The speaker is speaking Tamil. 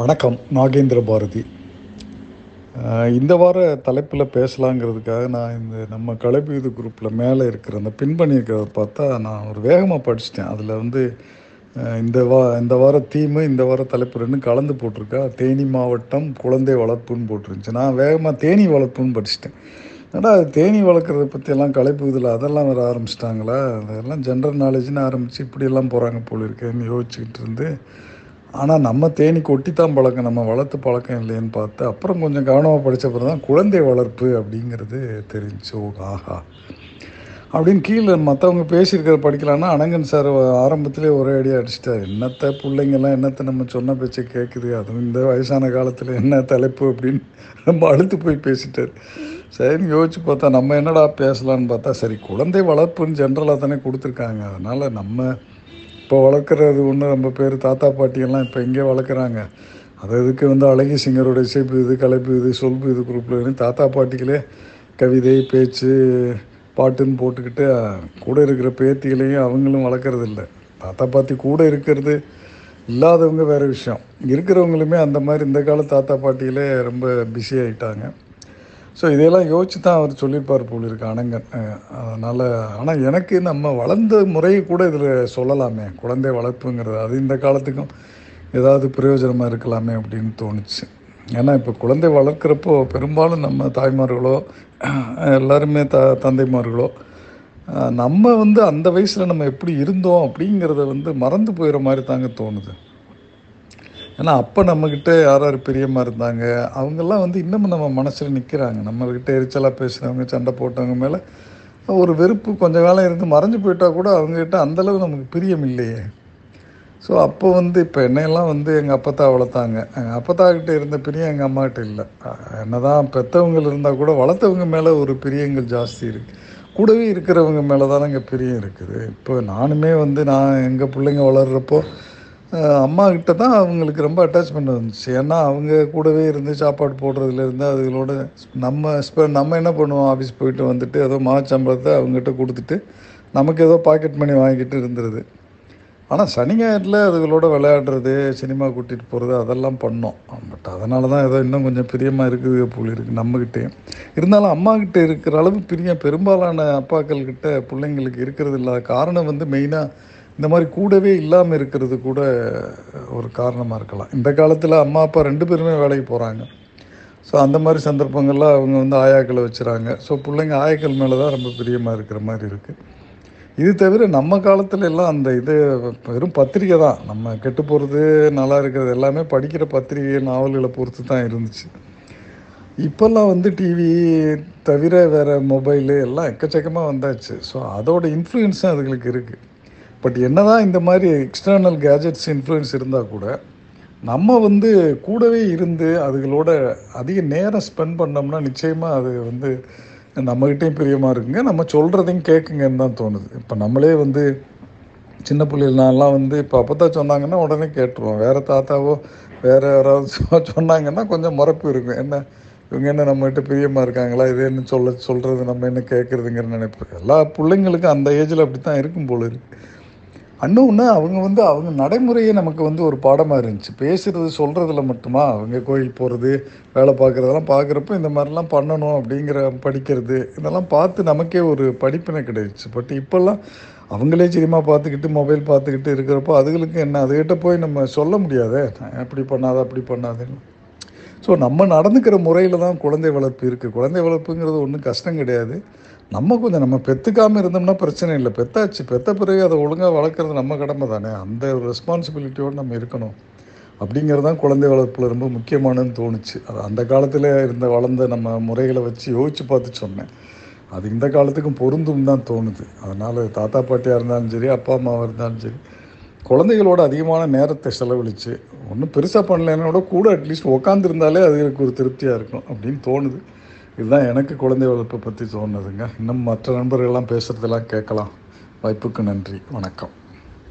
வணக்கம் நாகேந்திர பாரதி. இந்த வார தலைப்பில் பேசலாங்கிறதுக்காக நான் இந்த நம்ம கலைப்பீது குரூப்பில் மேலே இருக்கிற அந்த பின் பண்ணியிருக்கிறத பார்த்தா நான் ஒரு வேகமாக படிச்சிட்டேன். அதில் வந்து இந்த வா இந்த வார தீமு இந்த வார தலைப்பு ரெண்டும் கலந்து போட்டிருக்கா. தேனி மாவட்டம் குழந்தை வளர்ப்புன்னு போட்டிருந்துச்சு. நான் வேகமாக தேனி வளர்ப்புன்னு படிச்சிட்டேன். ஏன்னா அது தேனி வளர்க்குறத பற்றியெல்லாம் கலைப்புதில் அதெல்லாம் வேறு ஆரம்பிச்சிட்டாங்களா? அதெல்லாம் ஜென்ரல் நாலேஜ்னு ஆரம்பித்து இப்படியெல்லாம் போகிறாங்க போல இருக்கேன்னு யோசிச்சுக்கிட்டு இருந்து ஆனால் நம்ம தேனி கொட்டி தான் பழக்கம் நம்ம வளர்த்து பழக்கம் இல்லைன்னு பார்த்து அப்புறம் கொஞ்சம் கவனமாக படித்த பிறகு தான் குழந்தை வளர்ப்பு அப்படிங்கிறது தெரிஞ்சு ஆஹா. அப்படின்னு கீழே மற்றவங்க பேசியிருக்கிற படிக்கலான்னா அனங்கன் சார் ஆரம்பத்திலே ஒரே அடியாக அடிச்சிட்டார். என்னத்தை பிள்ளைங்கெல்லாம் என்னத்தை நம்ம சொன்ன பேச்சை கேட்குது அதுவும் இந்த வயசான காலத்தில் என்ன தலைப்பு அப்படின்னு ரொம்ப அழுத்து போய் பேசிட்டார். சரின்னு யோசிச்சு பார்த்தா நம்ம என்னடா பேசலான்னு பார்த்தா சரி குழந்தை வளர்ப்புன்னு ஜென்ரலாக தானே கொடுத்துருக்காங்க. அதனால் நம்ம இப்போ வளர்க்குறது ஒன்று நம்ம பேர் தாத்தா பாட்டியெல்லாம் இப்போ எங்கே வளர்க்குறாங்க. அது இதுக்கு வந்து அழகி சிங்கரோட இசைப்பு இது கலைப்பு இது சொல்பு இது குரூப்பில் தாத்தா பாட்டிகளே கவிதை பேச்சு பாட்டுன்னு போட்டுக்கிட்டு கூட இருக்கிற பேத்திகளையும் அவங்களும் வளர்க்குறது இல்லை. தாத்தா பாட்டி கூட இருக்கிறது இல்லாதவங்க வேறு விஷயம். இருக்கிறவங்களுமே அந்த மாதிரி இந்த கால தாத்தா பாட்டிகளே ரொம்ப பிஸி ஆகிட்டாங்க ஸோ இதையெல்லாம் யோசிச்சு தான் அவர் சொல்லியிருப்பார் போல் இருக்கு அணங்கன் அதனால் ஆனால் எனக்கு நம்ம வளர்ந்த முறையை கூட இதில் சொல்லலாமே. குழந்தை வளர்ப்புங்கிறது அது இந்த காலத்துக்கும் ஏதாவது பிரயோஜனமாக இருக்கலாமே அப்படின்னு தோணுச்சு. ஏன்னா இப்போ குழந்தை வளர்க்குறப்போ பெரும்பாலும் நம்ம தாய்மார்களோ எல்லாருமே த தந்தைமார்களோ நம்ம வந்து அந்த வயசில் நம்ம எப்படி இருந்தோம் அப்படிங்கிறத வந்து மறந்து போயிடுற மாதிரி தாங்க தோணுது. ஏன்னா அப்போ நம்மக்கிட்ட யார் யார் பிரியமாக இருந்தாங்க. அவங்கெல்லாம் வந்து இன்னமும் நம்ம மனசில் நிற்கிறாங்க நம்மக்கிட்ட எரிச்சலாக பேசுகிறவங்க சண்டை போட்டவங்க மேலே ஒரு வெறுப்பு கொஞ்ச காலம் இருந்து மறைஞ்சு போயிட்டால் கூட அவங்ககிட்ட அந்தளவு நமக்கு பிரியம் இல்லையே. ஸோ அப்போ வந்து இப்போ என்னையெல்லாம் வந்து எங்கள் அப்பத்தா வளர்த்தாங்க. எங்கள் அப்பத்தாக்கிட்ட இருந்த பிரியம் எங்கள் அம்மாக்கிட்ட இல்லை. என்ன தான் பெற்றவங்க இருந்தால் கூட வளர்த்தவங்க மேலே ஒரு பிரியங்கள் ஜாஸ்தி இருக்குது கூடவே இருக்கிறவங்க மேலே தானே இங்கே பிரியம் இருக்குது. இப்போ நானுமே வந்து நான் எங்கள் பிள்ளைங்க வளர்கிறப்போ அம்மா கிட்ட தான் அவங்களுக்கு ரொம்ப அட்டாச்மெண்ட் வந்துச்சு ஏன்னா அவங்க கூடவே இருந்து சாப்பாடு போடுறதுலேருந்து அதுகளோட நம்ம ஸ்பெ நம்ம என்ன பண்ணுவோம்? ஆஃபீஸ் போயிட்டு வந்துட்டு ஏதோ மாச்சம்பளத்தை அவங்ககிட்ட கொடுத்துட்டு நமக்கு ஏதோ பாக்கெட் மணி வாங்கிட்டு இருந்துருது. ஆனால் சனி ஞாயிற்றில் அதுகளோட விளையாடுறது சினிமா கூட்டிகிட்டு போகிறது அதெல்லாம் பண்ணோம். பட் அதனால தான் ஏதோ இன்னும் கொஞ்சம் பிரியமாக இருக்குது போல் இருக்குது நம்மக்கிட்டேயும் இருந்தாலும் அம்மாக்கிட்ட இருக்கிற அளவு பிரியம் பெரும்பாலான அப்பாக்கள்கிட்ட பிள்ளைங்களுக்கு இருக்கிறது இல்லாத காரணம் வந்து மெயினாக இந்த மாதிரி கூடவே இல்லாமல் இருக்கிறது கூட ஒரு காரணமாக இருக்கலாம். இந்த காலத்தில் அம்மா அப்பா ரெண்டு பேருமே வேலைக்கு போகிறாங்க ஸோ அந்த மாதிரி சந்தர்ப்பங்களில் அவங்க வந்து ஆயாக்களை வச்சுறாங்க. ஸோ பிள்ளைங்க ஆயாக்கள் மேலே தான் ரொம்ப பிரியமாக இருக்கிற மாதிரி இருக்குது இது தவிர நம்ம காலத்தில் எல்லாம் அந்த இது வெறும் பத்திரிக்கை தான். நம்ம கெட்டு போகிறது நல்லா இருக்கிறது எல்லாமே படிக்கிற பத்திரிகை நாவல்களை பொறுத்து தான் இருந்துச்சு. இப்போல்லாம் வந்து டிவி தவிர வேறு மொபைலு எல்லாம் எக்கச்சக்கமாக வந்தாச்சு. ஸோ அதோட இன்ஃப்ளூயன்ஸும் அதுகளுக்கு இருக்குது பட் என்ன தான் இந்த மாதிரி எக்ஸ்டர்னல் கேஜெட்ஸ் இன்ஃப்ளூயன்ஸ் இருந்தால் கூட நம்ம வந்து கூடவே இருந்து அதுகளோட அதிக நேரம் ஸ்பெண்ட் பண்ணோம்னா நிச்சயமாக அது வந்து நம்மக்கிட்டேயும் பிரியமாக இருக்குங்க நம்ம சொல்கிறதையும் கேட்குங்கன்னு தான் தோணுது. இப்போ நம்மளே வந்து சின்ன பிள்ளைகள்னாலாம் வந்து இப்போ அப்போ சொன்னாங்கன்னா உடனே கேட்டுருவோம். வேறு தாத்தாவோ வேறு யாராவது சொன்னாங்கன்னா கொஞ்சம் மறப்பு இருக்கும். என்ன இவங்க என்ன நம்மகிட்ட பிரியமாக இருக்காங்களா? இது என்ன சொல்ல சொல்கிறது நம்ம என்ன கேட்குறதுங்கிற நினைப்பு. எல்லா பிள்ளைங்களுக்கும் அந்த ஏஜில் அப்படி தான் இருக்கும் போல இருக்குது இன்னொன்று அவங்க வந்து அவங்க நடைமுறையே நமக்கு வந்து ஒரு பாடமாக இருந்துச்சு. பேசுகிறது சொல்கிறதுல மட்டுமா? அவங்க கோயில் போகிறது வேலை பார்க்குறதெல்லாம் பார்க்குறப்ப இந்த மாதிரிலாம் பண்ணணும் அப்படிங்கிற படிக்கிறது இதெல்லாம் பார்த்து நமக்கே ஒரு படிப்பினை கிடைச்சிச்சு பட் இப்போல்லாம் அவங்களே சினிமா பார்த்துக்கிட்டு மொபைல் பார்த்துக்கிட்டு இருக்கிறப்போ அதுகளுக்கு என்ன? அதுகிட்ட போய் நம்ம சொல்ல முடியாதே? அப்படி பண்ணாத அப்படி பண்ணாதுன்னு. ஸோ நம்ம நடந்துக்கிற முறையில் தான் குழந்தை வளர்ப்பு இருக்குது குழந்தை வளர்ப்புங்கிறது ஒன்றும் கஷ்டம் கிடையாது. நம்ம கொஞ்சம் நம்ம பெற்றுக்காமல் இருந்தோம்னா பிரச்சனை இல்லை. பெத்தாச்சு. பெத்த பிறகு அதை ஒழுங்காக வளர்க்குறது நம்ம கடமை தானே. அந்த ஒரு ரெஸ்பான்சிபிலிட்டியோடு நம்ம இருக்கணும். அப்படிங்கிறது தான் குழந்தை வளர்ப்பில் ரொம்ப முக்கியமானதுன்னு தோணுச்சு. அது அந்த காலத்தில் இருந்த வளர்ந்த நம்ம முறைகளை வச்சு யோசித்து பார்த்து சொன்னேன். அது இந்த காலத்துக்கும் பொருந்தும் தான் தோணுது. அதனால் தாத்தா பாட்டியாக இருந்தாலும் சரி அப்பா அம்மாவாக இருந்தாலும் சரி குழந்தைகளோட அதிகமான நேரத்தை செலவழித்து ஒன்றும் பெருசாக பண்ணலைன்னோட கூட அட்லீஸ்ட் உட்காந்துருந்தாலே அதுகளுக்கு ஒரு திருப்தியாக இருக்கும் அப்படின்னு தோணுது. இதுதான் எனக்கு குழந்தை வளர்ப்பை பற்றி தோணுதுங்க. இன்னும் மற்ற நண்பர்கள்லாம் பேசுகிறதெல்லாம் கேட்கலாம். வாய்ப்புக்கு நன்றி. வணக்கம்.